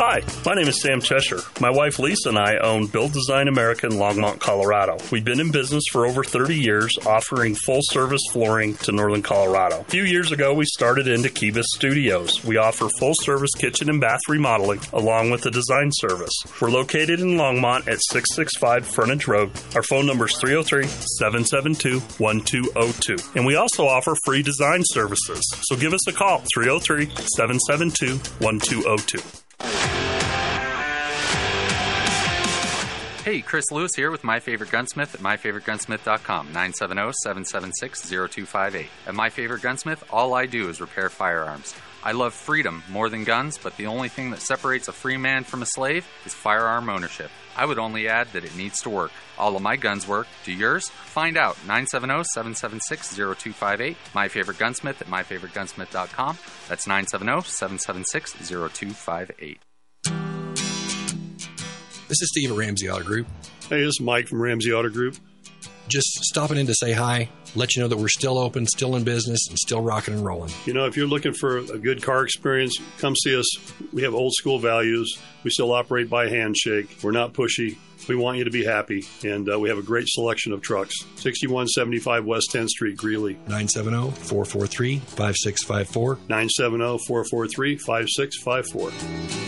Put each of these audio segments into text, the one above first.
Hi, my name is Sam Cheshire. My wife Lisa and I own Build Design America in Longmont, Colorado. We've been in business for over 30 years, offering full service flooring to northern Colorado. A few years ago, we started into Kibis Studios. We offer full service kitchen and bath remodeling along with a design service. We're located in Longmont at 665 Frontage Road. Our phone number is 303 772 1202. And we also offer free design services. So give us a call 303 772 1202. Hey, Chris Lewis here with My Favorite Gunsmith at myfavoritegunsmith.com, 970-776-0258. At My Favorite Gunsmith, all I do is repair firearms. I love freedom more than guns, but the only thing that separates a free man from a slave is firearm ownership. I would only add that it needs to work. All of my guns work. Do yours? Find out. 970-776-0258. My Favorite Gunsmith at myfavoritegunsmith.com. That's 970-776-0258. This is Steve at Ramsey Auto Group. Hey, this is Mike from Ramsey Auto Group. Just stopping in to say hi, let you know that we're still open, still in business, and still rocking and rolling. You know, if you're looking for a good car experience, come see us. We have old school values. We still operate by handshake. We're not pushy. We want you to be happy, and uh, we have a great selection of trucks. 6175 West 10th Street, Greeley. 970 443 5654. 970 443 5654.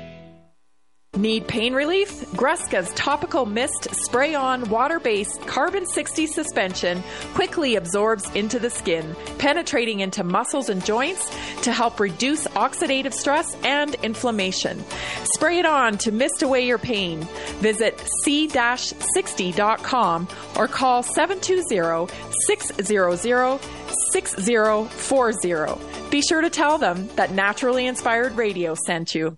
Need pain relief? Gruska's topical mist spray on water based carbon 60 suspension quickly absorbs into the skin, penetrating into muscles and joints to help reduce oxidative stress and inflammation. Spray it on to mist away your pain. Visit c-60.com or call 720-600-6040. Be sure to tell them that Naturally Inspired Radio sent you.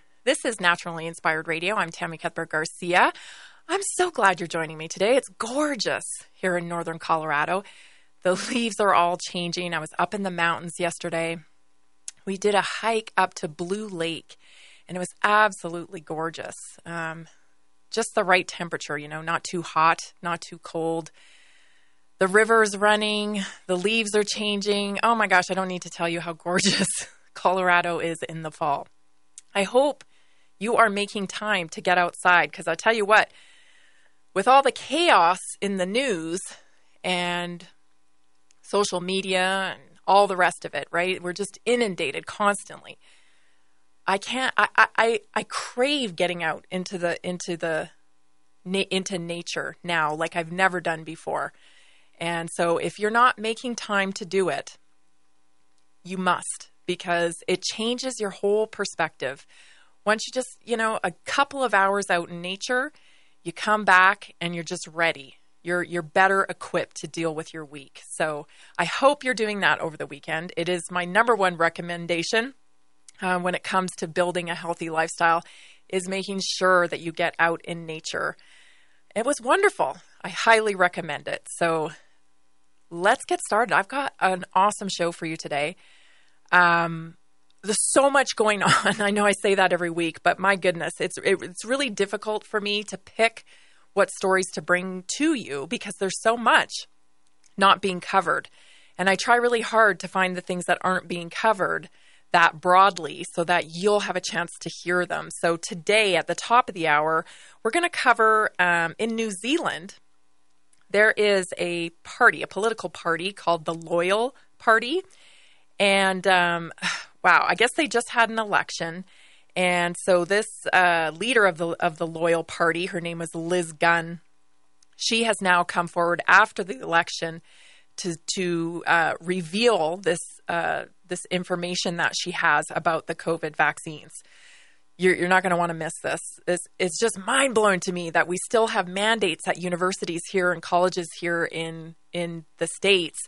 This is Naturally Inspired Radio. I'm Tammy Cuthbert Garcia. I'm so glad you're joining me today. It's gorgeous here in northern Colorado. The leaves are all changing. I was up in the mountains yesterday. We did a hike up to Blue Lake, and it was absolutely gorgeous. Um, just the right temperature, you know, not too hot, not too cold. The river's running, the leaves are changing. Oh my gosh, I don't need to tell you how gorgeous Colorado is in the fall. I hope you are making time to get outside. Because I'll tell you what, with all the chaos in the news and social media and all the rest of it, right? We're just inundated constantly. I can't. I I I crave getting out into the into the into nature now, like I've never done before. And so, if you're not making time to do it, you must because it changes your whole perspective. Once you just, you know, a couple of hours out in nature, you come back and you're just ready. You're you're better equipped to deal with your week. So I hope you're doing that over the weekend. It is my number one recommendation uh, when it comes to building a healthy lifestyle is making sure that you get out in nature. It was wonderful. I highly recommend it. So let's get started. I've got an awesome show for you today. Um, there's so much going on. I know I say that every week, but my goodness, it's it, it's really difficult for me to pick what stories to bring to you because there's so much not being covered. And I try really hard to find the things that aren't being covered that broadly so that you'll have a chance to hear them. So today at the top of the hour, we're going to cover um, in New Zealand. There is a party, a political party called the Loyal Party, and um, wow, I guess they just had an election. And so this uh, leader of the of the Loyal Party, her name is Liz Gunn. She has now come forward after the election to to uh, reveal this uh, this information that she has about the COVID vaccines. You're, you're not going to want to miss this. It's, it's just mind blowing to me that we still have mandates at universities here and colleges here in in the states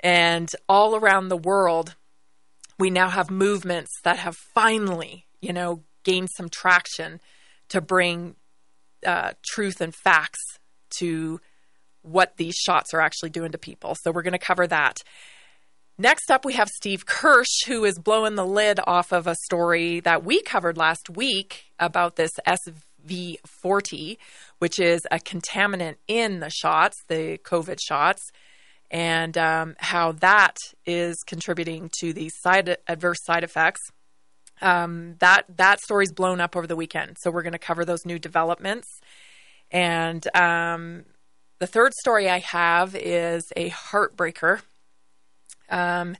and all around the world, we now have movements that have finally, you know, gained some traction to bring uh, truth and facts to what these shots are actually doing to people. So we're going to cover that. Next up, we have Steve Kirsch, who is blowing the lid off of a story that we covered last week about this SV40, which is a contaminant in the shots, the COVID shots and um, how that is contributing to the side adverse side effects. Um, that that story's blown up over the weekend, so we're going to cover those new developments. And um, the third story I have is a heartbreaker. Um,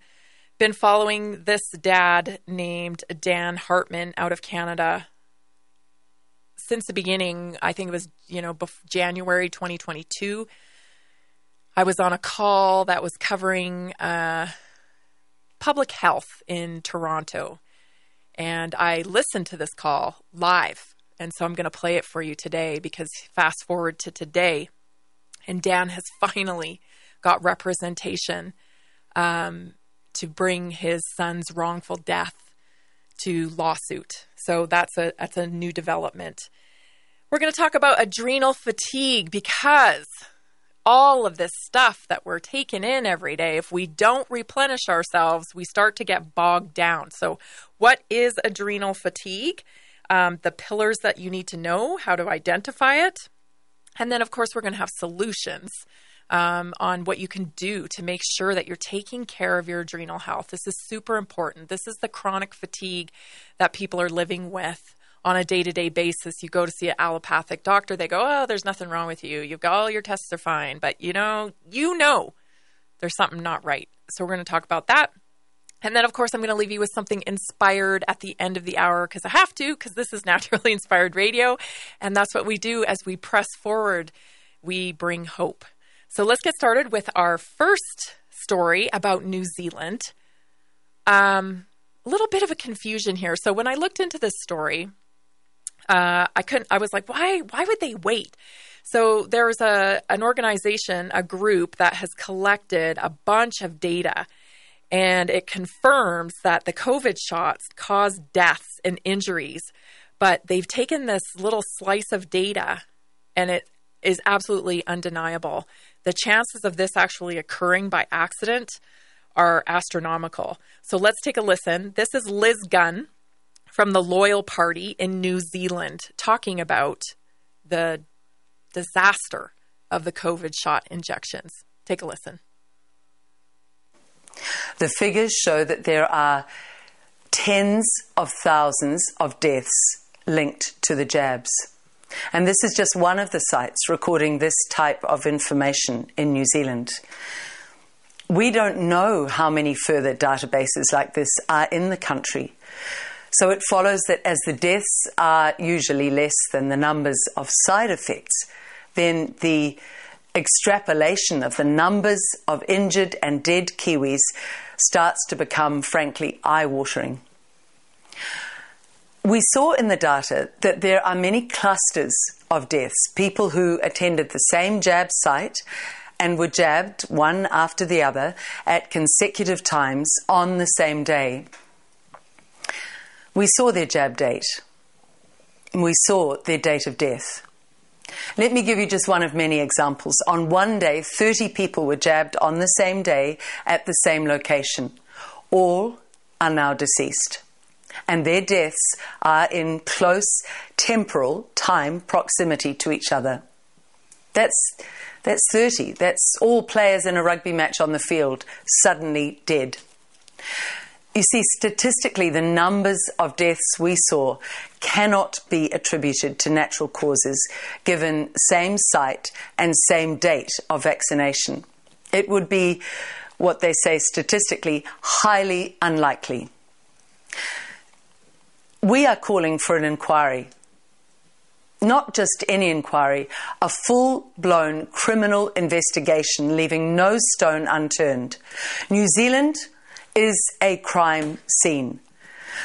been following this dad named Dan Hartman out of Canada since the beginning. I think it was you know January 2022 I was on a call that was covering uh, public health in Toronto. And I listened to this call live. And so I'm going to play it for you today because fast forward to today, and Dan has finally got representation um, to bring his son's wrongful death to lawsuit. So that's a that's a new development. We're going to talk about adrenal fatigue because all of this stuff that we're taking in every day, if we don't replenish ourselves, we start to get bogged down. So, what is adrenal fatigue? Um, the pillars that you need to know, how to identify it. And then, of course, we're going to have solutions um, on what you can do to make sure that you're taking care of your adrenal health. This is super important. This is the chronic fatigue that people are living with on a day to day basis. You go to see an allopathic doctor, they go, Oh, there's nothing wrong with you. You've got all your tests are fine. But you know, you know there's something not right. So we're going to talk about that. And then, of course, I'm going to leave you with something inspired at the end of the hour because I have to, because this is naturally inspired radio. And that's what we do as we press forward, we bring hope. So let's get started with our first story about New Zealand. Um, a little bit of a confusion here. So when I looked into this story, uh, I couldn't. I was like, why? Why would they wait? So there's a an organization, a group that has collected a bunch of data, and it confirms that the COVID shots cause deaths and injuries. But they've taken this little slice of data, and it is absolutely undeniable. The chances of this actually occurring by accident are astronomical. So let's take a listen. This is Liz Gunn from the Loyal Party in New Zealand talking about the disaster of the COVID shot injections. Take a listen. The figures show that there are tens of thousands of deaths linked to the jabs. And this is just one of the sites recording this type of information in New Zealand. We don't know how many further databases like this are in the country. So it follows that as the deaths are usually less than the numbers of side effects, then the extrapolation of the numbers of injured and dead Kiwis starts to become, frankly, eye watering. We saw in the data that there are many clusters of deaths, people who attended the same jab site and were jabbed one after the other at consecutive times on the same day. We saw their jab date. We saw their date of death. Let me give you just one of many examples. On one day, 30 people were jabbed on the same day at the same location. All are now deceased. And their deaths are in close temporal time proximity to each other. That's, that's 30. That's all players in a rugby match on the field suddenly dead. You see, statistically, the numbers of deaths we saw cannot be attributed to natural causes given same site and same date of vaccination. It would be what they say statistically highly unlikely. We are calling for an inquiry. Not just any inquiry, a full blown criminal investigation leaving no stone unturned. New Zealand is a crime scene.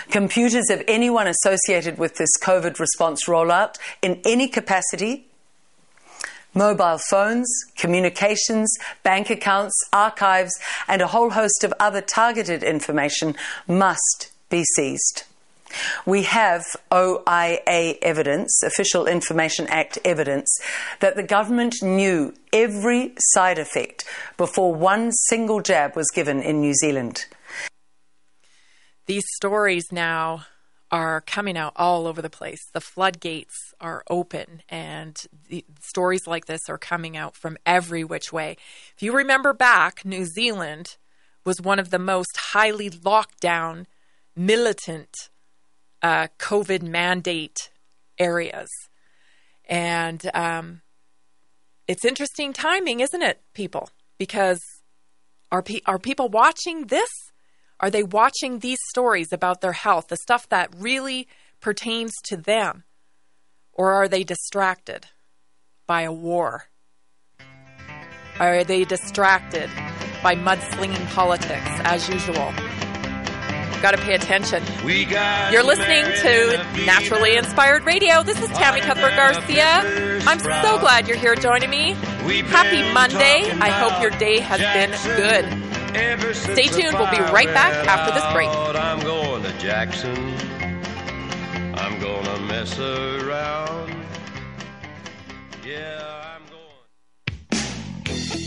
Computers of anyone associated with this COVID response rollout in any capacity, mobile phones, communications, bank accounts, archives, and a whole host of other targeted information must be seized. We have OIA evidence, Official Information Act evidence, that the government knew every side effect before one single jab was given in New Zealand. These stories now are coming out all over the place. The floodgates are open, and stories like this are coming out from every which way. If you remember back, New Zealand was one of the most highly locked down, militant uh, COVID mandate areas. And um, it's interesting timing, isn't it, people? Because are, pe- are people watching this? Are they watching these stories about their health, the stuff that really pertains to them? Or are they distracted by a war? Are they distracted by mudslinging politics as usual? Got to pay attention. You're listening to Naturally Inspired Radio. This is Tammy Cuthbert Garcia. I'm so glad you're here joining me. Happy Monday. I hope your day has been good. Stay tuned. We'll be right back after this break. I'm going to Jackson. I'm gonna mess around. Yeah.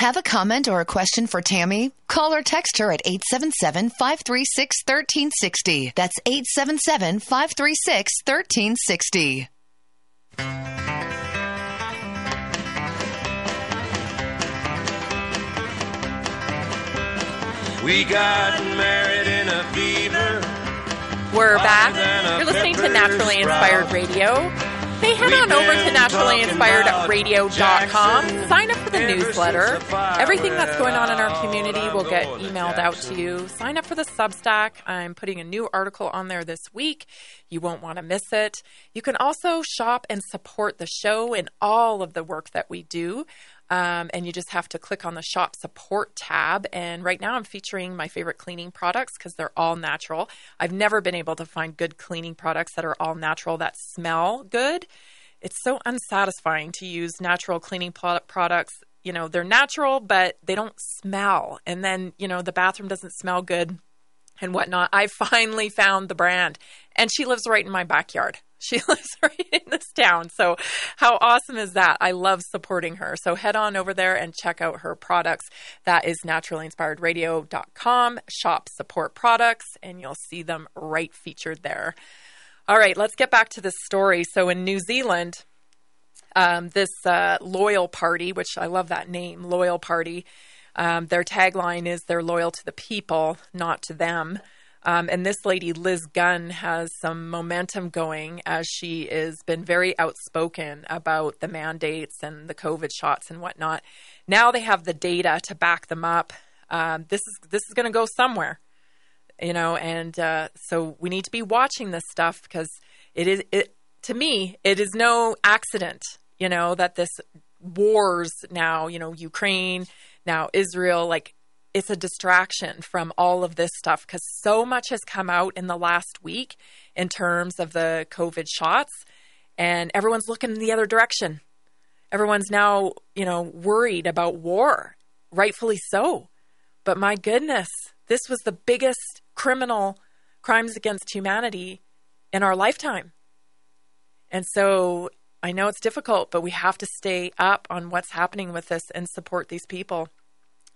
Have a comment or a question for Tammy? Call or text her at 877 536 1360. That's 877 536 1360. We got married in a fever. We're back. You're listening to Naturally Inspired. Radio. Hey, head on over to naturallyinspiredradio.com. Sign up for the newsletter. Everything that's going on in our community will get emailed out to you. Sign up for the Substack. I'm putting a new article on there this week. You won't want to miss it. You can also shop and support the show and all of the work that we do. Um, and you just have to click on the shop support tab. And right now, I'm featuring my favorite cleaning products because they're all natural. I've never been able to find good cleaning products that are all natural that smell good. It's so unsatisfying to use natural cleaning products. You know, they're natural, but they don't smell. And then, you know, the bathroom doesn't smell good and whatnot. I finally found the brand, and she lives right in my backyard. She lives right in this town. So, how awesome is that? I love supporting her. So, head on over there and check out her products. That is naturallyinspiredradio.com, shop support products, and you'll see them right featured there. All right, let's get back to this story. So, in New Zealand, um, this uh, Loyal Party, which I love that name, Loyal Party, um, their tagline is they're loyal to the people, not to them. Um, and this lady, Liz Gunn, has some momentum going as she has been very outspoken about the mandates and the COVID shots and whatnot. Now they have the data to back them up. Um, this is this is going to go somewhere, you know, and uh, so we need to be watching this stuff because it is it to me it is no accident, you know, that this wars now, you know, Ukraine now Israel, like it's a distraction from all of this stuff because so much has come out in the last week in terms of the COVID shots, and everyone's looking in the other direction. Everyone's now, you know, worried about war, rightfully so. But my goodness, this was the biggest criminal crimes against humanity in our lifetime. And so I know it's difficult, but we have to stay up on what's happening with this and support these people.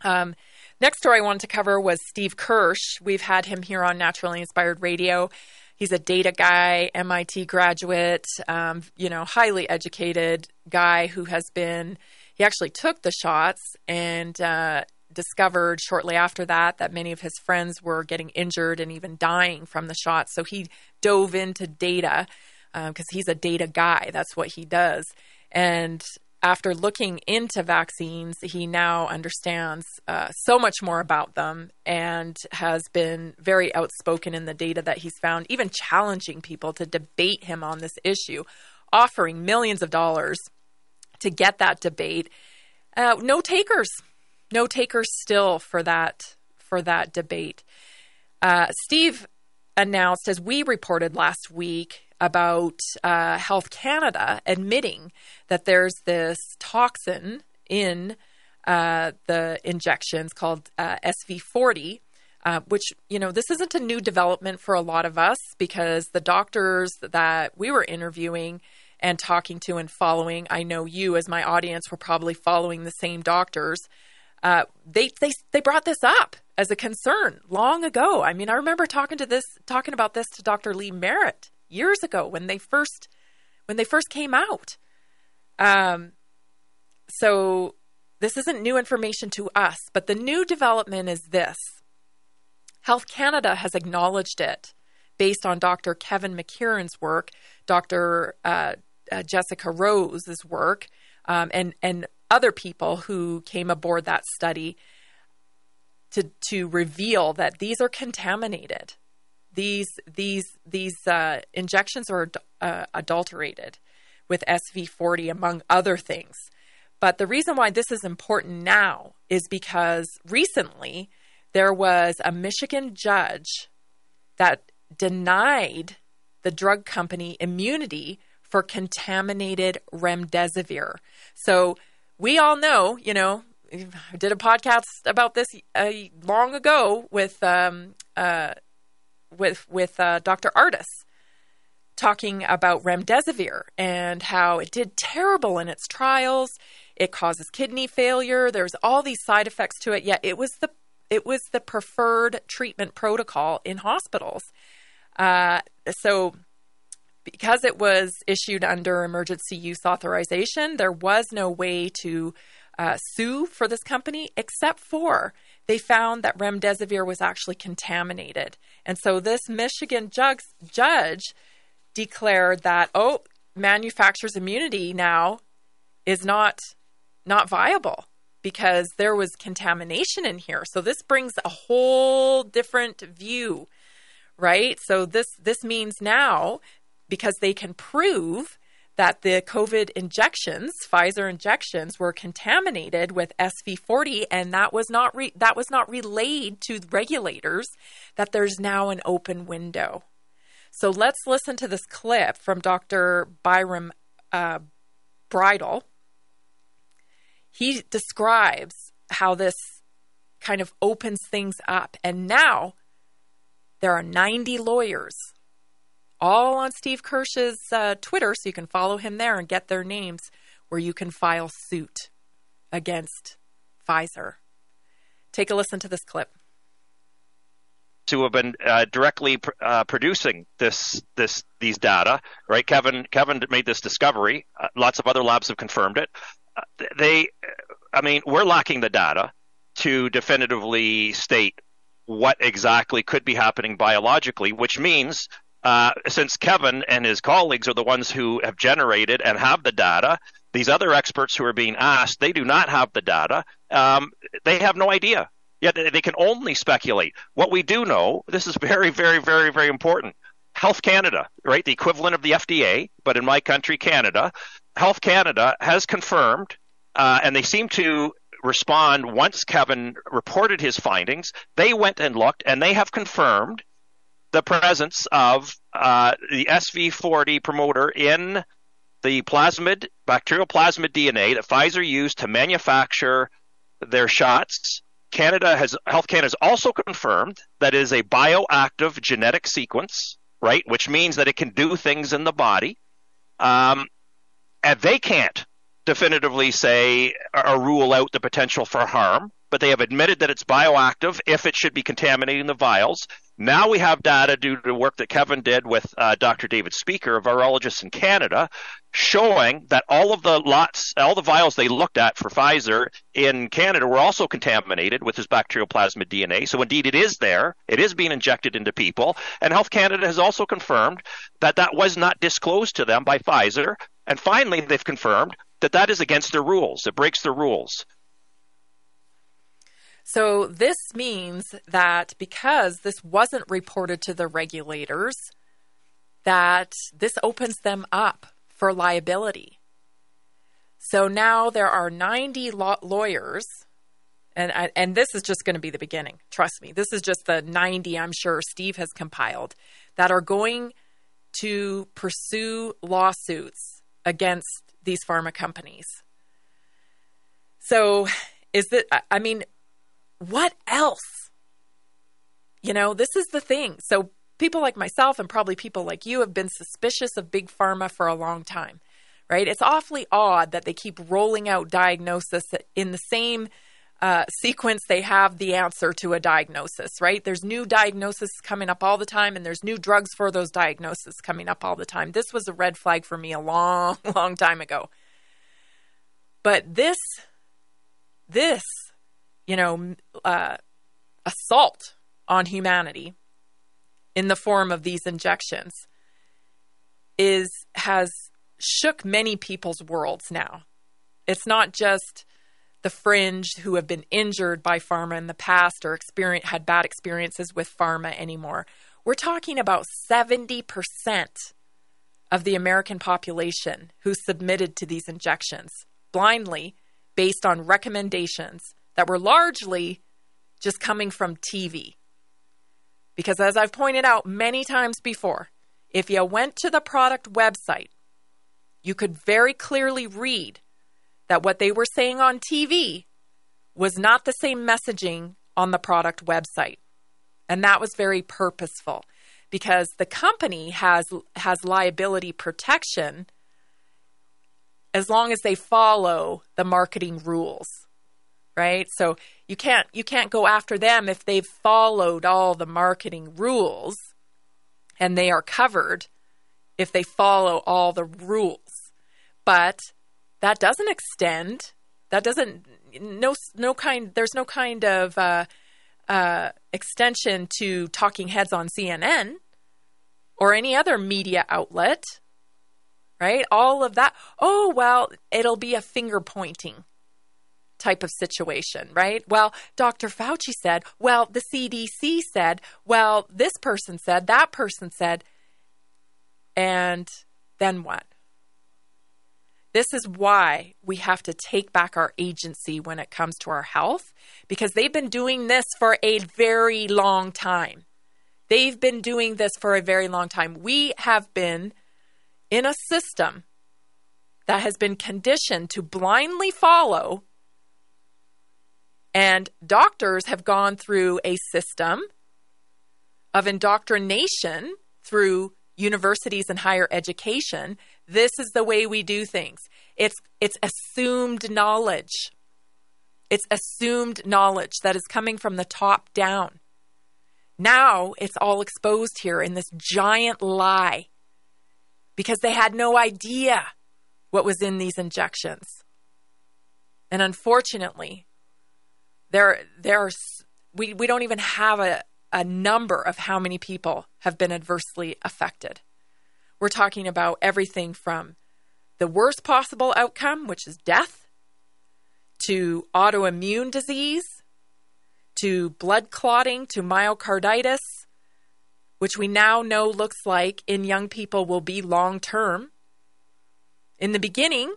Um, Next story I wanted to cover was Steve Kirsch. We've had him here on Naturally Inspired Radio. He's a data guy, MIT graduate, um, you know, highly educated guy who has been, he actually took the shots and uh, discovered shortly after that that many of his friends were getting injured and even dying from the shots. So he dove into data because um, he's a data guy. That's what he does. And after looking into vaccines, he now understands uh, so much more about them and has been very outspoken in the data that he's found, even challenging people to debate him on this issue, offering millions of dollars to get that debate. Uh, no takers, no takers still for that for that debate. Uh, Steve announced, as we reported last week, about uh, Health Canada admitting that there's this toxin in uh, the injections called uh, SV40. Uh, which, you know, this isn't a new development for a lot of us because the doctors that we were interviewing and talking to and following, I know you as my audience were probably following the same doctors. Uh, they they they brought this up as a concern long ago. I mean, I remember talking to this talking about this to Dr. Lee Merritt years ago when they first when they first came out. Um, so this isn't new information to us, but the new development is this: Health Canada has acknowledged it based on Dr. Kevin McKernan's work, Dr. Uh, uh, Jessica Rose's work, um, and and other people who came aboard that study to to reveal that these are contaminated these these these uh, injections are uh, adulterated with SV40 among other things. But the reason why this is important now is because recently there was a Michigan judge that denied the drug company immunity for contaminated remdesivir. So we all know, you know, I did a podcast about this uh, long ago with um, uh, with with uh, Dr. Ardis talking about remdesivir and how it did terrible in its trials. It causes kidney failure. There's all these side effects to it. Yet it was the it was the preferred treatment protocol in hospitals. Uh, so because it was issued under emergency use authorization, there was no way to uh, sue for this company except for they found that remdesivir was actually contaminated. And so this Michigan judge, declared that, oh, manufacturer's immunity now is not not viable because there was contamination in here. So this brings a whole different view, right? So this this means now because they can prove that the COVID injections, Pfizer injections, were contaminated with SV40, and that was not re- that was not relayed to regulators. That there's now an open window. So let's listen to this clip from Dr. Byram uh, Bridle. He describes how this kind of opens things up, and now there are 90 lawyers all on Steve Kirsch's uh, Twitter, so you can follow him there and get their names where you can file suit against Pfizer. Take a listen to this clip. To have been uh, directly pr- uh, producing this this these data, right? Kevin Kevin made this discovery. Uh, lots of other labs have confirmed it. Uh, they, I mean, we're lacking the data to definitively state what exactly could be happening biologically, which means uh, since Kevin and his colleagues are the ones who have generated and have the data, these other experts who are being asked, they do not have the data. Um, they have no idea. Yet they can only speculate. What we do know, this is very, very, very, very important. Health Canada, right, the equivalent of the FDA, but in my country, Canada, Health Canada has confirmed, uh, and they seem to respond once Kevin reported his findings. They went and looked, and they have confirmed the presence of uh, the SV40 promoter in the plasmid, bacterial plasmid DNA that Pfizer used to manufacture their shots. Canada has Health Canada has also confirmed that it is a bioactive genetic sequence, right? Which means that it can do things in the body. Um, and they can't definitively say or rule out the potential for harm, but they have admitted that it's bioactive if it should be contaminating the vials. Now we have data due to work that Kevin did with uh, Dr. David Speicher, a virologist in Canada, showing that all of the lots, all the vials they looked at for Pfizer in Canada were also contaminated with this bacterial plasmid DNA. So indeed, it is there. It is being injected into people. And Health Canada has also confirmed that that was not disclosed to them by Pfizer. And finally, they've confirmed that that is against their rules. It breaks their rules. So this means that because this wasn't reported to the regulators, that this opens them up for liability. So now there are 90 law- lawyers, and and this is just going to be the beginning. Trust me, this is just the 90 I'm sure Steve has compiled that are going to pursue lawsuits against these pharma companies. So is that I mean what else? You know, this is the thing. So, people like myself and probably people like you have been suspicious of big pharma for a long time, right? It's awfully odd that they keep rolling out diagnosis in the same uh, sequence they have the answer to a diagnosis, right? There's new diagnosis coming up all the time, and there's new drugs for those diagnoses coming up all the time. This was a red flag for me a long, long time ago. But this, this you know, uh, assault on humanity in the form of these injections is has shook many people's worlds now. It's not just the fringe who have been injured by pharma in the past or experience, had bad experiences with pharma anymore. We're talking about 70% of the American population who submitted to these injections blindly based on recommendations that were largely just coming from TV. Because as I've pointed out many times before, if you went to the product website, you could very clearly read that what they were saying on TV was not the same messaging on the product website. And that was very purposeful because the company has has liability protection as long as they follow the marketing rules right? So you can't you can't go after them if they've followed all the marketing rules and they are covered if they follow all the rules. But that doesn't extend. That doesn't no no kind there's no kind of uh, uh, extension to talking heads on CNN or any other media outlet. right? All of that. Oh, well, it'll be a finger pointing type of situation, right? Well, Dr. Fauci said, well, the CDC said, well, this person said, that person said. And then what? This is why we have to take back our agency when it comes to our health because they've been doing this for a very long time. They've been doing this for a very long time. We have been in a system that has been conditioned to blindly follow, and doctors have gone through a system of indoctrination through universities and higher education. This is the way we do things. It's it's assumed knowledge. It's assumed knowledge that is coming from the top down. Now it's all exposed here in this giant lie because they had no idea what was in these injections. And unfortunately, there there's we, we don't even have a, a number of how many people have been adversely affected. We're talking about everything from the worst possible outcome, which is death, to autoimmune disease, to blood clotting, to myocarditis, which we now know looks like in young people will be long term. In the beginning,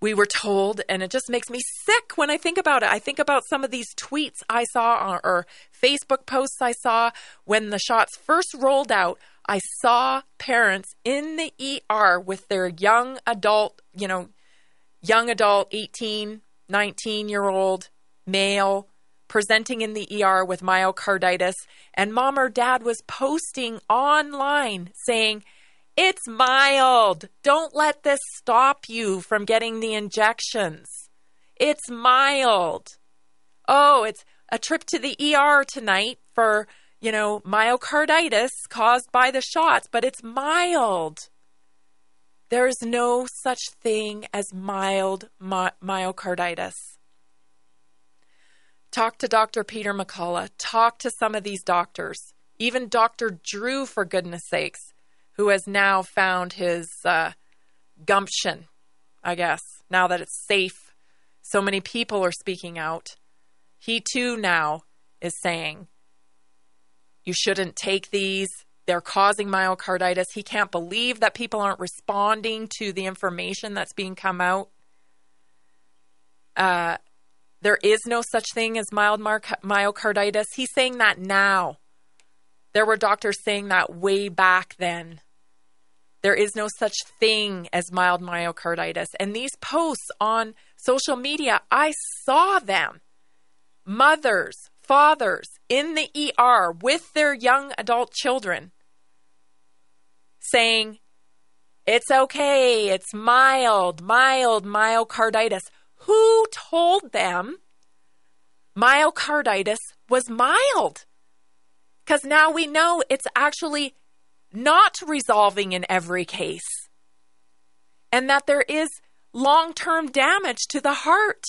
we were told, and it just makes me sick when I think about it. I think about some of these tweets I saw or, Facebook posts I saw when the shots first rolled out. I saw parents in the ER with their young adult, you know, young adult, 18, 19 year old male presenting in the ER with myocarditis, and mom or dad was posting online saying, it's mild. Don't let this stop you from getting the injections. It's mild. Oh, it's a trip to the ER tonight for, you know, myocarditis caused by the shots, but it's mild. There is no such thing as mild my- myocarditis. Talk to Dr. Peter McCullough. Talk to some of these doctors. Even Dr. Drew, for goodness sakes who has now found his uh, gumption, I guess, now that it's safe. So many people are speaking out. He too now is saying, you shouldn't take these. They're causing myocarditis. He can't believe that people aren't responding to the information that's being come out. Uh, there is no such thing as mild myocarditis. He's saying that now. There were doctors saying that way back then. There is no such thing as mild myocarditis. And these posts on social media, I saw them. Mothers, fathers in the ER with their young adult children saying, It's okay, it's mild, mild myocarditis. Who told them myocarditis was mild? Because now we know it's actually not resolving in every case, and that there is long term damage to the heart.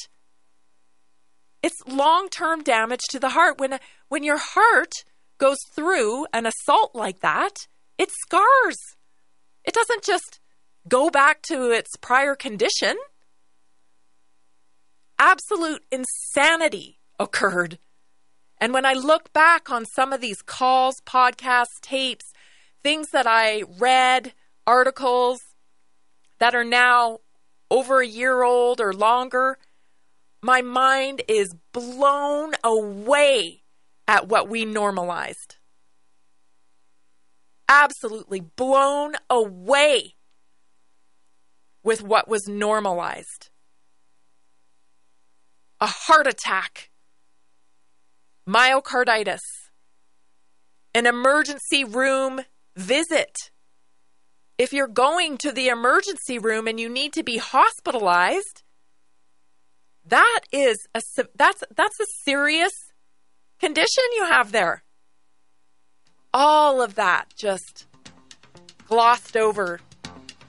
It's long term damage to the heart. When, when your heart goes through an assault like that, it scars. It doesn't just go back to its prior condition. Absolute insanity occurred. And when I look back on some of these calls, podcasts, tapes, things that I read, articles that are now over a year old or longer, my mind is blown away at what we normalized. Absolutely blown away with what was normalized. A heart attack, myocarditis, an emergency room visit. If you're going to the emergency room and you need to be hospitalized, that is a that's that's a serious condition you have there. All of that just glossed over,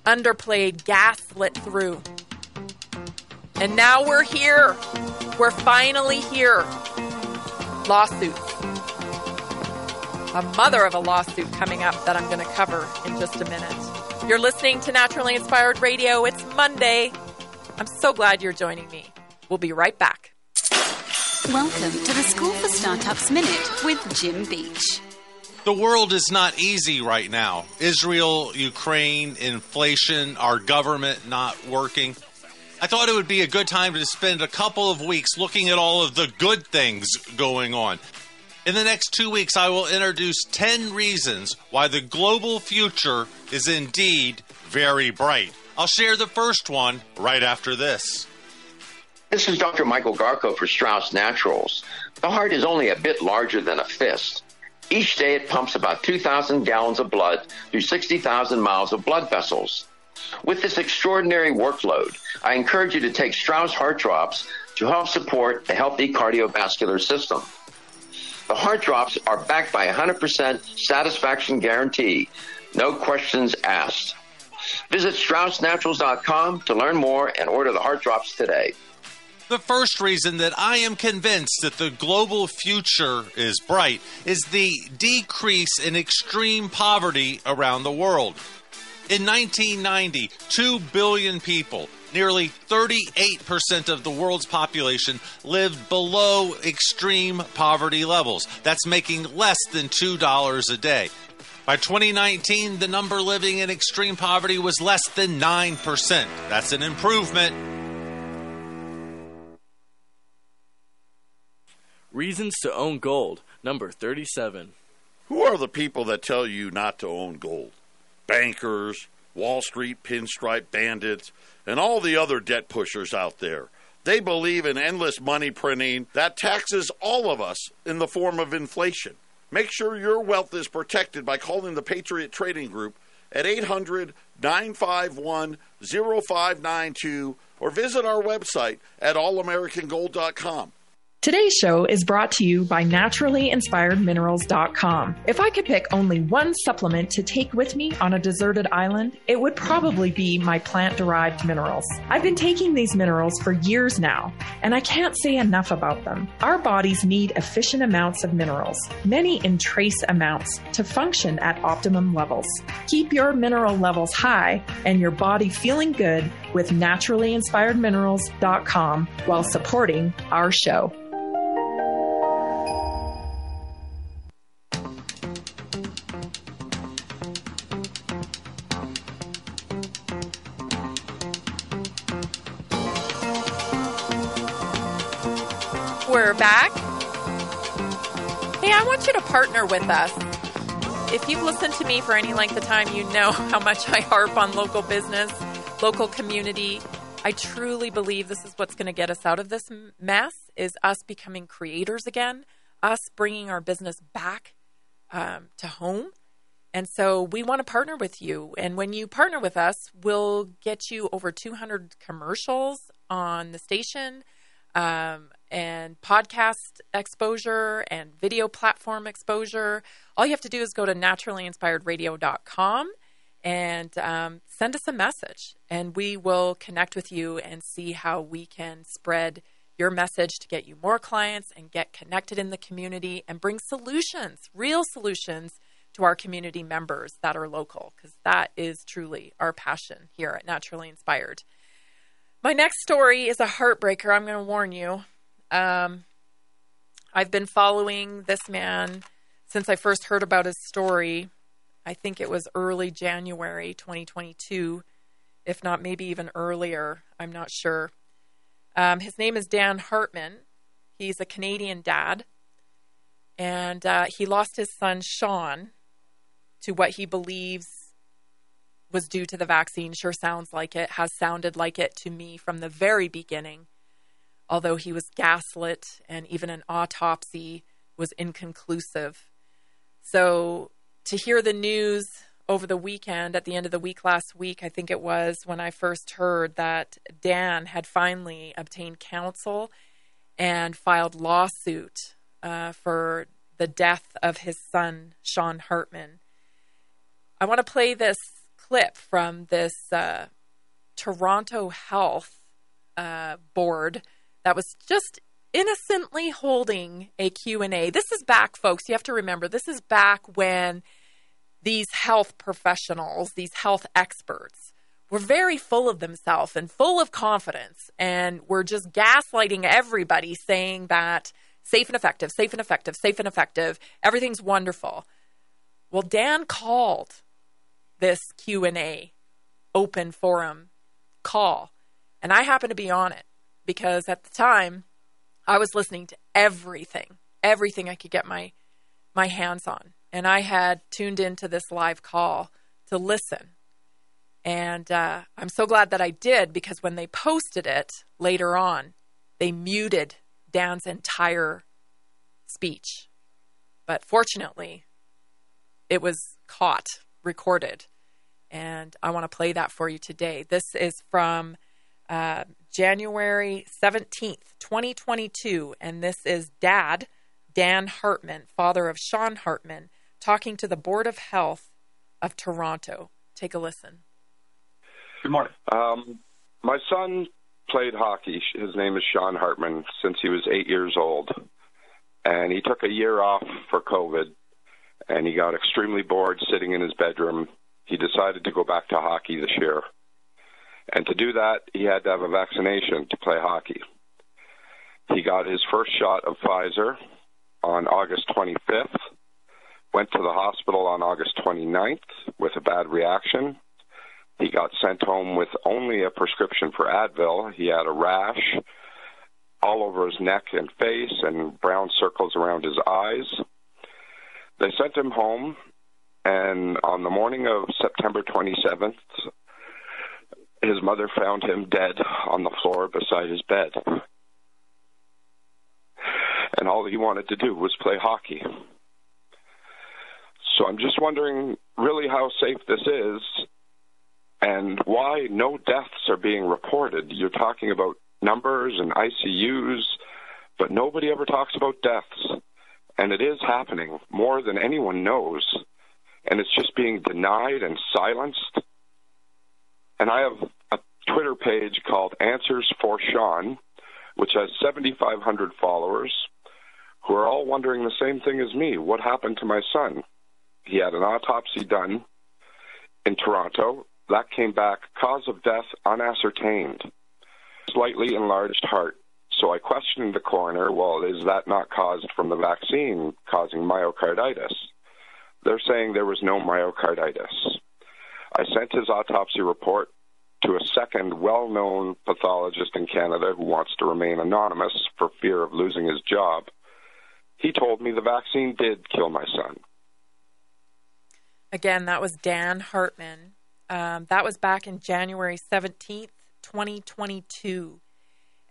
underplayed, gaslit through. And now we're here. We're finally here. Lawsuits a mother of a lawsuit coming up that I'm going to cover in just a minute. You're listening to Naturally Inspired Radio. It's Monday. I'm so glad you're joining me. We'll be right back. Welcome to the School for Startups Minute with Jim Beach. The world is not easy right now. Israel, Ukraine, inflation, our government not working. I thought it would be a good time to spend a couple of weeks looking at all of the good things going on. In the next two weeks, I will introduce 10 reasons why the global future is indeed very bright. I'll share the first one right after this. This is Dr. Michael Garko for Strauss Naturals. The heart is only a bit larger than a fist. Each day it pumps about 2,000 gallons of blood through 60,000 miles of blood vessels. With this extraordinary workload, I encourage you to take Strauss Heart Drops to help support a healthy cardiovascular system. The heart drops are backed by a 100% satisfaction guarantee. No questions asked. Visit StraussNaturals.com to learn more and order the heart drops today. The first reason that I am convinced that the global future is bright is the decrease in extreme poverty around the world. In 1990, 2 billion people, nearly 38% of the world's population, lived below extreme poverty levels. That's making less than $2 a day. By 2019, the number living in extreme poverty was less than 9%. That's an improvement. Reasons to own gold, number 37. Who are the people that tell you not to own gold? Bankers, Wall Street pinstripe bandits, and all the other debt pushers out there. They believe in endless money printing that taxes all of us in the form of inflation. Make sure your wealth is protected by calling the Patriot Trading Group at 800 951 0592 or visit our website at allamericangold.com. Today's show is brought to you by naturallyinspiredminerals.com. If I could pick only one supplement to take with me on a deserted island, it would probably be my plant derived minerals. I've been taking these minerals for years now, and I can't say enough about them. Our bodies need efficient amounts of minerals, many in trace amounts, to function at optimum levels. Keep your mineral levels high and your body feeling good with naturallyinspiredminerals.com while supporting our show. Want you to partner with us. If you've listened to me for any length of time, you know how much I harp on local business, local community. I truly believe this is what's going to get us out of this mess is us becoming creators again, us bringing our business back um, to home. And so we want to partner with you. And when you partner with us, we'll get you over 200 commercials on the station. Um, and podcast exposure and video platform exposure. All you have to do is go to naturallyinspiredradio.com and um, send us a message, and we will connect with you and see how we can spread your message to get you more clients and get connected in the community and bring solutions, real solutions to our community members that are local, because that is truly our passion here at Naturally Inspired. My next story is a heartbreaker. I'm going to warn you. Um, I've been following this man since I first heard about his story. I think it was early January 2022, if not maybe even earlier. I'm not sure. Um, his name is Dan Hartman. He's a Canadian dad, and uh, he lost his son Sean to what he believes was due to the vaccine. Sure sounds like it, has sounded like it to me from the very beginning although he was gaslit and even an autopsy was inconclusive. So to hear the news over the weekend, at the end of the week last week, I think it was when I first heard that Dan had finally obtained counsel and filed lawsuit uh, for the death of his son, Sean Hartman. I want to play this clip from this uh, Toronto Health uh, board that was just innocently holding a Q&A. This is back folks, you have to remember this is back when these health professionals, these health experts, were very full of themselves and full of confidence and were just gaslighting everybody saying that safe and effective, safe and effective, safe and effective, everything's wonderful. Well, Dan called this Q&A open forum call and I happened to be on it because at the time I was listening to everything, everything I could get my my hands on. And I had tuned into this live call to listen. And uh, I'm so glad that I did because when they posted it later on, they muted Dan's entire speech. But fortunately, it was caught, recorded. And I want to play that for you today. This is from uh, January 17th, 2022. And this is Dad, Dan Hartman, father of Sean Hartman, talking to the Board of Health of Toronto. Take a listen. Good morning. Um, my son played hockey. His name is Sean Hartman since he was eight years old. And he took a year off for COVID and he got extremely bored sitting in his bedroom. He decided to go back to hockey this year. And to do that, he had to have a vaccination to play hockey. He got his first shot of Pfizer on August 25th, went to the hospital on August 29th with a bad reaction. He got sent home with only a prescription for Advil. He had a rash all over his neck and face and brown circles around his eyes. They sent him home, and on the morning of September 27th, his mother found him dead on the floor beside his bed. And all he wanted to do was play hockey. So I'm just wondering really how safe this is and why no deaths are being reported. You're talking about numbers and ICUs, but nobody ever talks about deaths. And it is happening more than anyone knows. And it's just being denied and silenced. And I have a Twitter page called Answers for Sean, which has 7,500 followers who are all wondering the same thing as me. What happened to my son? He had an autopsy done in Toronto. That came back cause of death unascertained, slightly enlarged heart. So I questioned the coroner, well, is that not caused from the vaccine causing myocarditis? They're saying there was no myocarditis. I sent his autopsy report to a second well known pathologist in Canada who wants to remain anonymous for fear of losing his job. He told me the vaccine did kill my son. Again, that was Dan Hartman. Um, that was back in January 17th, 2022.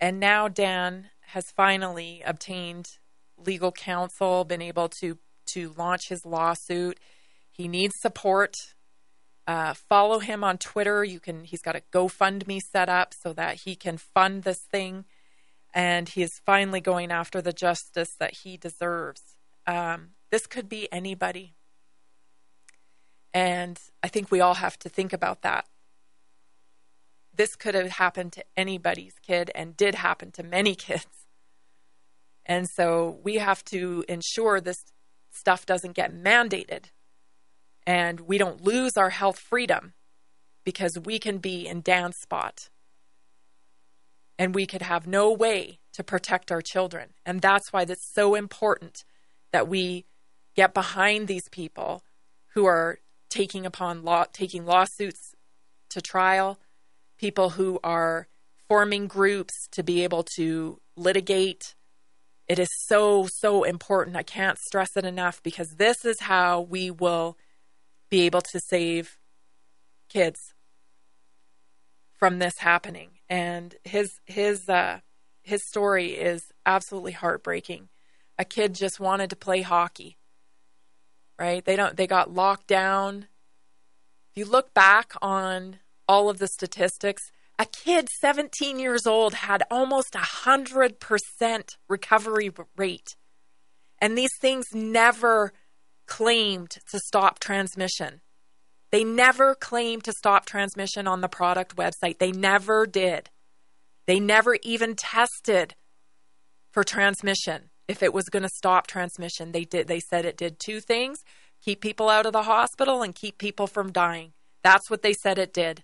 And now Dan has finally obtained legal counsel, been able to, to launch his lawsuit. He needs support uh, follow him on Twitter. You can. He's got a GoFundMe set up so that he can fund this thing, and he is finally going after the justice that he deserves. Um, this could be anybody, and I think we all have to think about that. This could have happened to anybody's kid, and did happen to many kids. And so we have to ensure this stuff doesn't get mandated and we don't lose our health freedom because we can be in Dan's spot and we could have no way to protect our children. And that's why it's so important that we get behind these people who are taking upon law taking lawsuits to trial, people who are forming groups to be able to litigate. It is so so important. I can't stress it enough because this is how we will be able to save kids from this happening. And his his uh, his story is absolutely heartbreaking. A kid just wanted to play hockey. Right? They don't they got locked down. If you look back on all of the statistics, a kid 17 years old had almost a 100% recovery rate. And these things never claimed to stop transmission. They never claimed to stop transmission on the product website. They never did. They never even tested for transmission if it was going to stop transmission. They did they said it did two things, keep people out of the hospital and keep people from dying. That's what they said it did.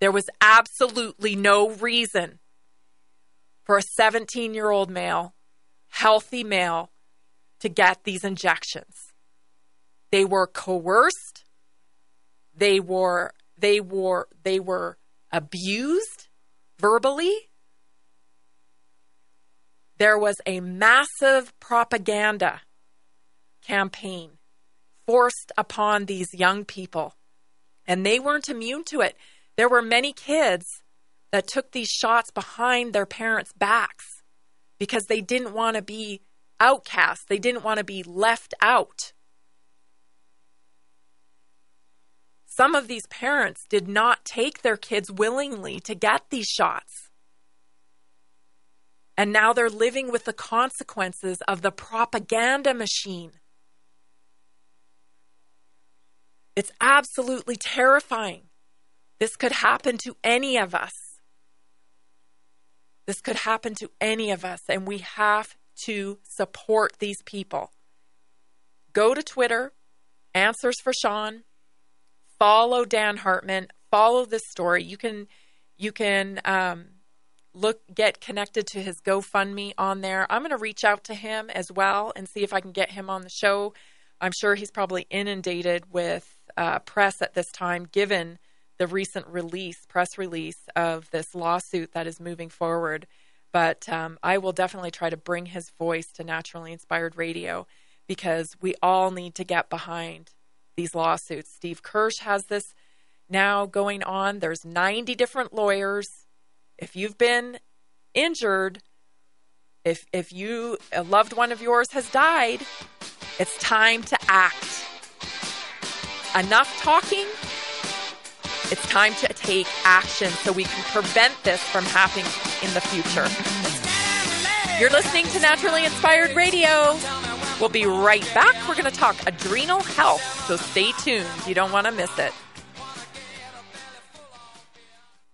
There was absolutely no reason for a 17 year old male, healthy male, to get these injections. They were coerced. They were they were they were abused verbally. There was a massive propaganda campaign forced upon these young people, and they weren't immune to it. There were many kids that took these shots behind their parents' backs because they didn't want to be outcast. They didn't want to be left out. Some of these parents did not take their kids willingly to get these shots. And now they're living with the consequences of the propaganda machine. It's absolutely terrifying. This could happen to any of us. This could happen to any of us, and we have to support these people. Go to Twitter, Answers for Sean, follow Dan Hartman, follow this story. You can you can um, look get connected to his GoFundMe on there. I'm going to reach out to him as well and see if I can get him on the show. I'm sure he's probably inundated with uh, press at this time, given the recent release, press release of this lawsuit that is moving forward. But um, I will definitely try to bring his voice to Naturally Inspired Radio because we all need to get behind these lawsuits. Steve Kirsch has this now going on. There's 90 different lawyers. If you've been injured, if if you a loved one of yours has died, it's time to act. Enough talking. It's time to take action so we can prevent this from happening in the future. You're listening to Naturally Inspired Radio. We'll be right back. We're going to talk adrenal health, so stay tuned. You don't want to miss it.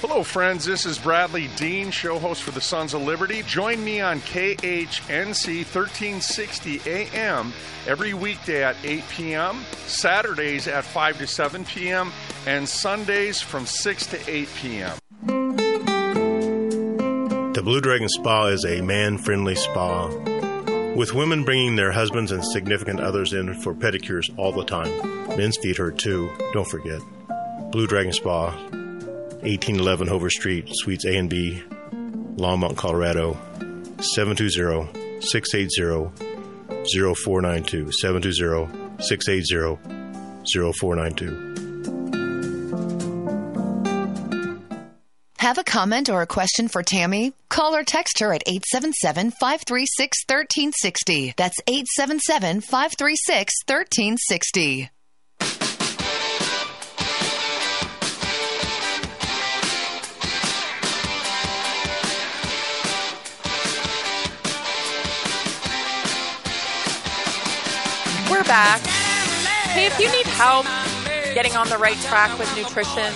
Hello, friends. This is Bradley Dean, show host for the Sons of Liberty. Join me on KHNC 1360 AM every weekday at 8 p.m., Saturdays at 5 to 7 p.m., and Sundays from 6 to 8 p.m. The Blue Dragon Spa is a man friendly spa with women bringing their husbands and significant others in for pedicures all the time. Men's feet hurt too, don't forget. Blue Dragon Spa, 1811 Hover Street, Suites A and B, Longmont, Colorado, 720 680 0492. 720 680 0492. Have a comment or a question for Tammy? Call or text her at 877 536 1360. That's 877 536 1360. Back. Hey, if you need help getting on the right track with nutrition,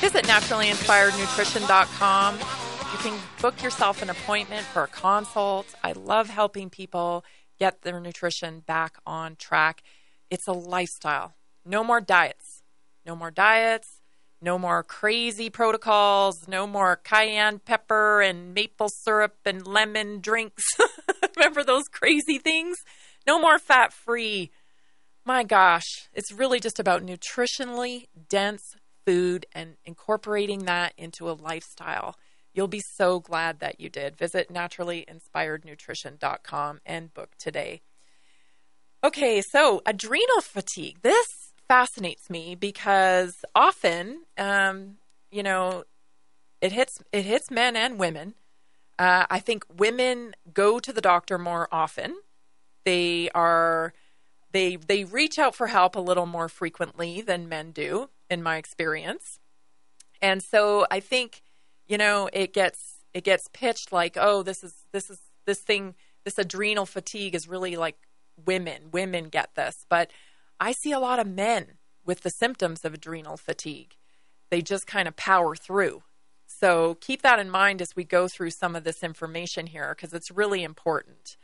visit naturallyinspirednutrition.com. You can book yourself an appointment for a consult. I love helping people get their nutrition back on track. It's a lifestyle. No more diets. No more diets. No more crazy protocols. No more cayenne pepper and maple syrup and lemon drinks. Remember those crazy things? No more fat free. My gosh, it's really just about nutritionally dense food and incorporating that into a lifestyle. You'll be so glad that you did. Visit naturallyinspirednutrition.com and book today. Okay, so adrenal fatigue. This fascinates me because often, um, you know, it hits it hits men and women. Uh, I think women go to the doctor more often they are they they reach out for help a little more frequently than men do, in my experience. And so I think, you know, it gets it gets pitched like, oh, this is this is this thing, this adrenal fatigue is really like women. Women get this, but I see a lot of men with the symptoms of adrenal fatigue. They just kind of power through. So keep that in mind as we go through some of this information here because it's really important.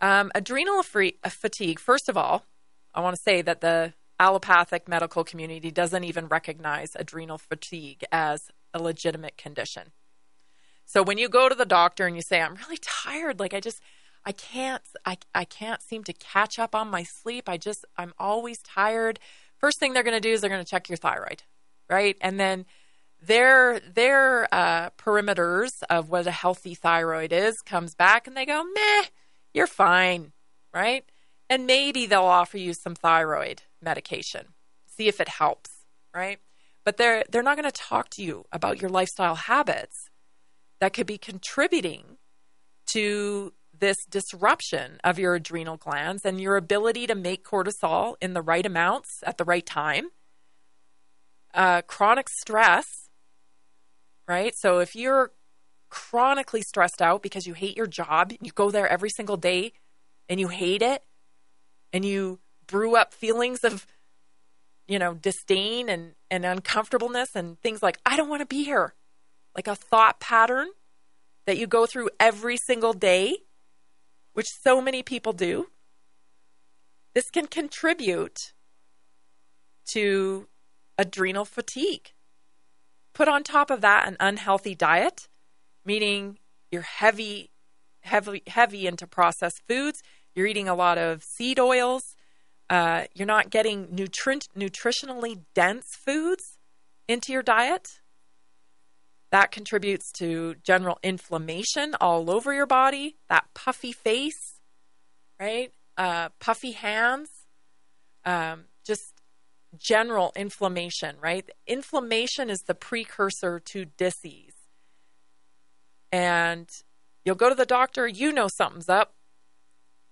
Um, adrenal free, uh, fatigue, first of all, I want to say that the allopathic medical community doesn't even recognize adrenal fatigue as a legitimate condition. So when you go to the doctor and you say, I'm really tired, like I just, I can't, I, I can't seem to catch up on my sleep. I just, I'm always tired. First thing they're going to do is they're going to check your thyroid, right? And then their their uh, perimeters of what a healthy thyroid is comes back and they go, meh, you're fine, right? And maybe they'll offer you some thyroid medication, see if it helps, right? But they're they're not going to talk to you about your lifestyle habits that could be contributing to this disruption of your adrenal glands and your ability to make cortisol in the right amounts at the right time. Uh, chronic stress, right? So if you're chronically stressed out because you hate your job, you go there every single day and you hate it, and you brew up feelings of, you know, disdain and, and uncomfortableness and things like, I don't want to be here. Like a thought pattern that you go through every single day, which so many people do. This can contribute to adrenal fatigue. Put on top of that an unhealthy diet meaning you're heavy, heavy, heavy into processed foods. You're eating a lot of seed oils. Uh, you're not getting nutrient, nutritionally dense foods into your diet. That contributes to general inflammation all over your body, that puffy face, right? Uh, puffy hands, um, just general inflammation, right? Inflammation is the precursor to disease and you'll go to the doctor, you know something's up.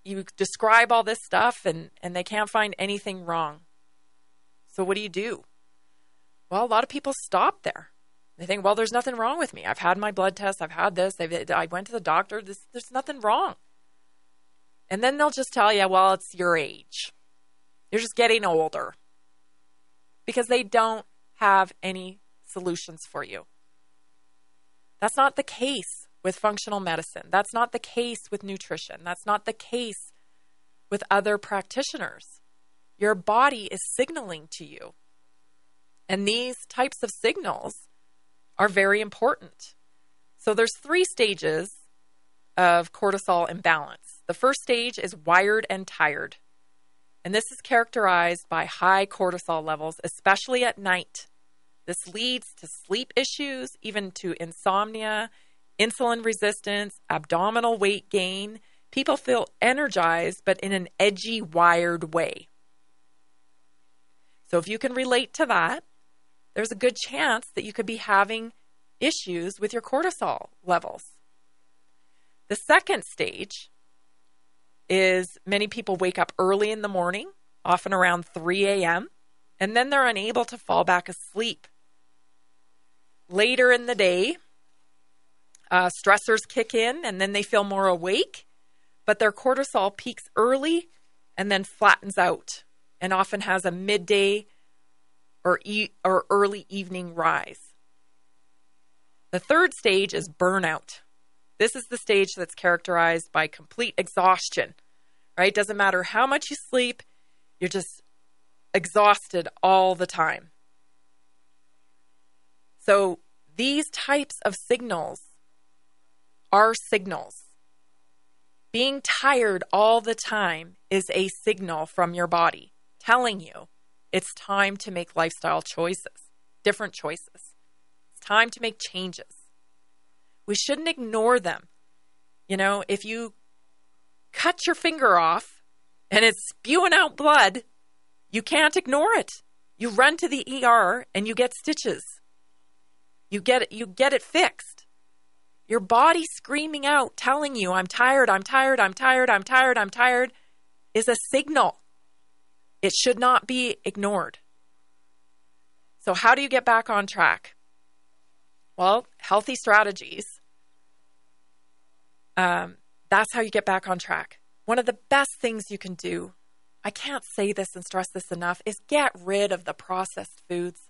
You describe all this stuff and, and they can't find anything wrong. So what do you do? Well, a lot of people stop there. They think, well, there's nothing wrong with me. I've had my blood test. I've had this. They've, I went to the doctor. This, there's nothing wrong. And then they'll just tell you, well, it's your age. You're just getting older. Because they don't have any solutions for you. That's not the case with functional medicine. That's not the case with nutrition. That's not the case with other practitioners. Your body is signaling to you. And these types of signals are very important. So there's three stages of cortisol imbalance. The first stage is wired and tired. And this is characterized by high cortisol levels, especially at night. This leads to sleep issues, even to insomnia, insulin resistance, abdominal weight gain. People feel energized, but in an edgy, wired way. So, if you can relate to that, there's a good chance that you could be having issues with your cortisol levels. The second stage is many people wake up early in the morning, often around 3 a.m., and then they're unable to fall back asleep later in the day, uh, stressors kick in and then they feel more awake, but their cortisol peaks early and then flattens out and often has a midday or, e- or early evening rise. The third stage is burnout. This is the stage that's characterized by complete exhaustion, right? Doesn't matter how much you sleep, you're just exhausted all the time. So these types of signals are signals. Being tired all the time is a signal from your body telling you it's time to make lifestyle choices, different choices. It's time to make changes. We shouldn't ignore them. You know, if you cut your finger off and it's spewing out blood, you can't ignore it. You run to the ER and you get stitches. You get it, you get it fixed. Your body screaming out, telling you, I'm tired, I'm tired, I'm tired, I'm tired, I'm tired, is a signal. It should not be ignored. So, how do you get back on track? Well, healthy strategies. Um, that's how you get back on track. One of the best things you can do, I can't say this and stress this enough, is get rid of the processed foods.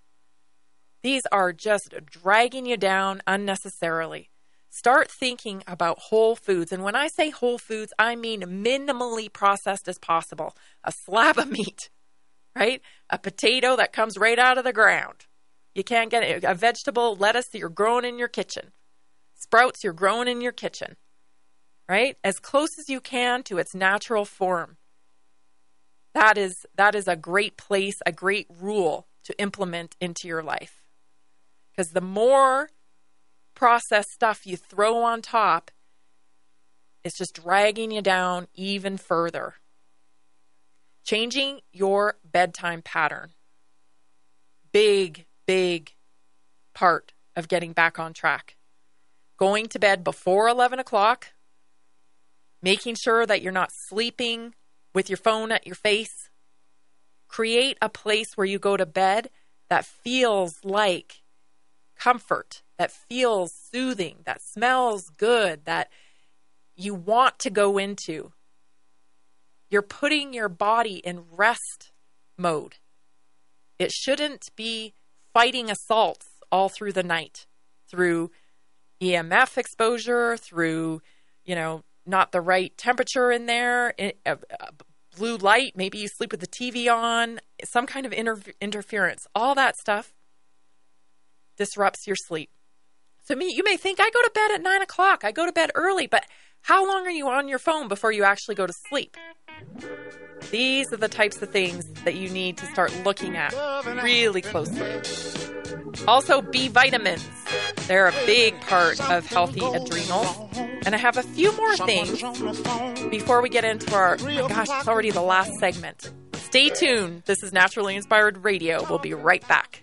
These are just dragging you down unnecessarily. Start thinking about whole foods. And when I say whole foods, I mean minimally processed as possible. A slab of meat, right? A potato that comes right out of the ground. You can't get it. A vegetable, lettuce that you're growing in your kitchen. Sprouts you're growing in your kitchen, right? As close as you can to its natural form. That is that is a great place, a great rule to implement into your life. Because the more processed stuff you throw on top, it's just dragging you down even further. Changing your bedtime pattern. Big, big part of getting back on track. Going to bed before 11 o'clock, making sure that you're not sleeping with your phone at your face. Create a place where you go to bed that feels like comfort that feels soothing, that smells good, that you want to go into. You're putting your body in rest mode. It shouldn't be fighting assaults all through the night through EMF exposure, through, you know, not the right temperature in there, uh, blue light, maybe you sleep with the TV on, some kind of inter- interference. All that stuff disrupts your sleep. So me, you may think I go to bed at nine o'clock. I go to bed early, but how long are you on your phone before you actually go to sleep? These are the types of things that you need to start looking at really closely. Also, B vitamins. They're a big part of healthy adrenals. And I have a few more things before we get into our, oh gosh, it's already the last segment. Stay tuned. This is Naturally Inspired Radio. We'll be right back.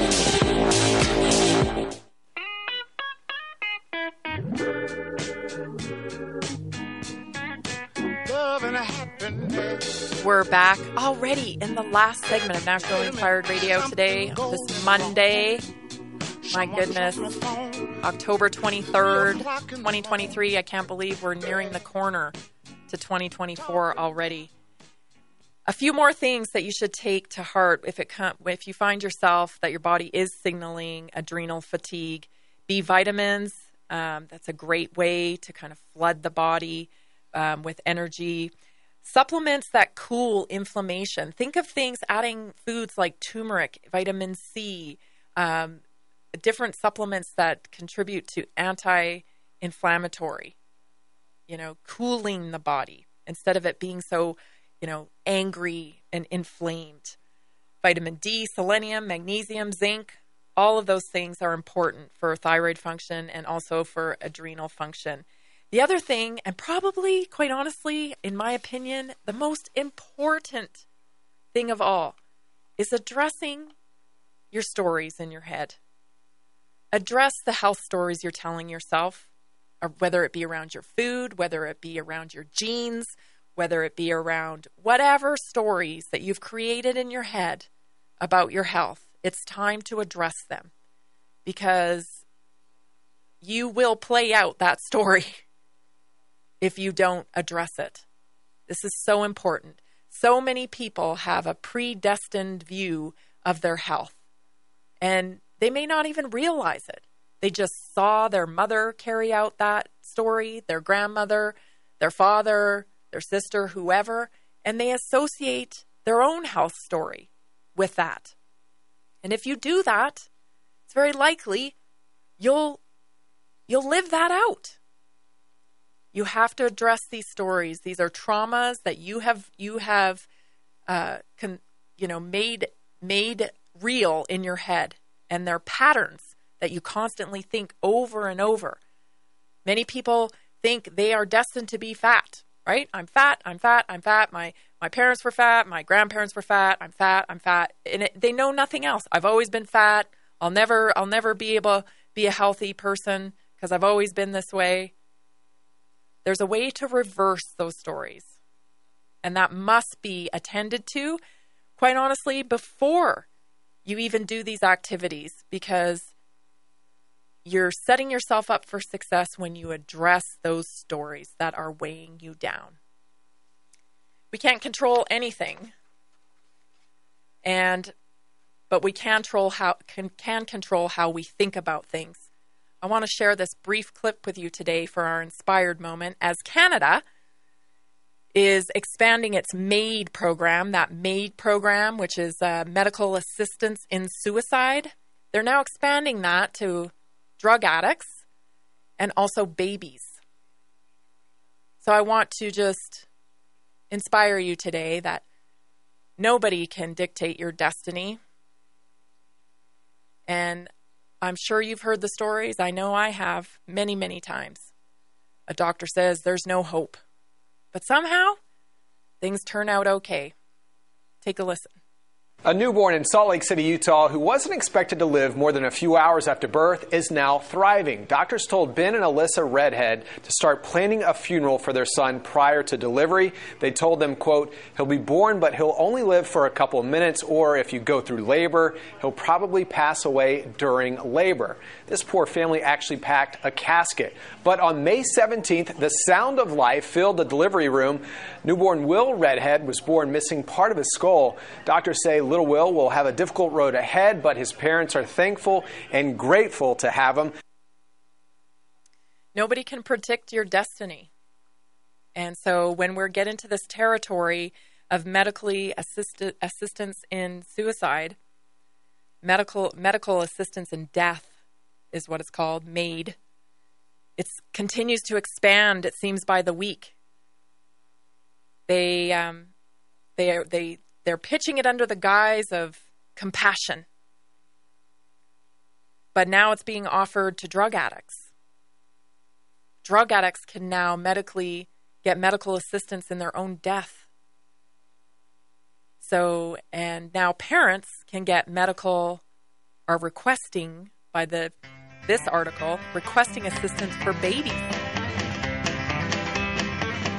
We're back already in the last segment of Naturally Inspired Radio today, this Monday. My goodness, October 23rd, 2023. I can't believe we're nearing the corner to 2024 already. A few more things that you should take to heart if it if you find yourself that your body is signaling adrenal fatigue. B vitamins, um, that's a great way to kind of flood the body um, with energy. Supplements that cool inflammation. Think of things adding foods like turmeric, vitamin C, um, different supplements that contribute to anti inflammatory, you know, cooling the body instead of it being so, you know, angry and inflamed. Vitamin D, selenium, magnesium, zinc, all of those things are important for thyroid function and also for adrenal function. The other thing, and probably, quite honestly, in my opinion, the most important thing of all, is addressing your stories in your head. Address the health stories you're telling yourself, or whether it be around your food, whether it be around your genes, whether it be around whatever stories that you've created in your head about your health, it's time to address them because you will play out that story if you don't address it. This is so important. So many people have a predestined view of their health, and they may not even realize it. They just saw their mother carry out that story, their grandmother, their father, their sister, whoever, and they associate their own health story with that. And if you do that, it's very likely you'll you'll live that out. You have to address these stories. These are traumas that you have you have uh, con, you know made made real in your head, and they're patterns that you constantly think over and over. Many people think they are destined to be fat, right? I'm fat, I'm fat, I'm fat. My my parents were fat, my grandparents were fat, I'm fat, I'm fat. And it, they know nothing else. I've always been fat. I'll never I'll never be able to be a healthy person because I've always been this way. There's a way to reverse those stories. And that must be attended to, quite honestly, before you even do these activities because you're setting yourself up for success when you address those stories that are weighing you down. We can't control anything. And but we can control how can, can control how we think about things. I want to share this brief clip with you today for our inspired moment as Canada is expanding its MAID program, that MAID program, which is uh, medical assistance in suicide. They're now expanding that to drug addicts and also babies. So I want to just inspire you today that nobody can dictate your destiny. And I'm sure you've heard the stories. I know I have many, many times. A doctor says there's no hope. But somehow, things turn out okay. Take a listen. A newborn in Salt Lake City, Utah, who wasn't expected to live more than a few hours after birth, is now thriving. Doctors told Ben and Alyssa Redhead to start planning a funeral for their son prior to delivery. They told them, quote, he'll be born, but he'll only live for a couple of minutes, or if you go through labor, he'll probably pass away during labor. This poor family actually packed a casket. But on May 17th, the sound of life filled the delivery room. Newborn Will Redhead was born missing part of his skull. Doctors say little Will will have a difficult road ahead, but his parents are thankful and grateful to have him. Nobody can predict your destiny. And so when we get into this territory of medically assisted assistance in suicide, medical medical assistance in death is what it's called, MAID. It continues to expand. It seems by the week. They um, they they they're pitching it under the guise of compassion, but now it's being offered to drug addicts. Drug addicts can now medically get medical assistance in their own death. So, and now parents can get medical, are requesting by the this article requesting assistance for babies.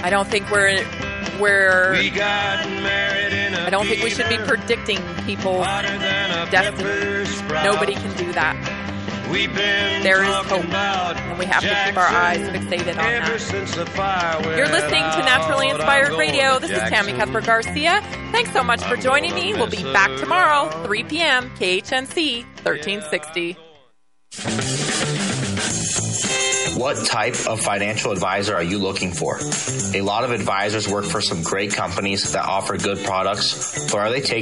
I don't think we're we're We got married in a I don't think we should be predicting people's destiny. Nobody can do that. We've been There is talking hope, about and we have to keep our eyes fixated on ever that. since the fire You're listening to Naturally Inspired Radio. to This is Tammy Cuthbert Garcia. Thanks so much for joining me. We'll be back tomorrow, 3 p.m. KHNC 1360. What type of financial advisor are you looking for? A lot of advisors work for some great companies that offer good products, but are they taking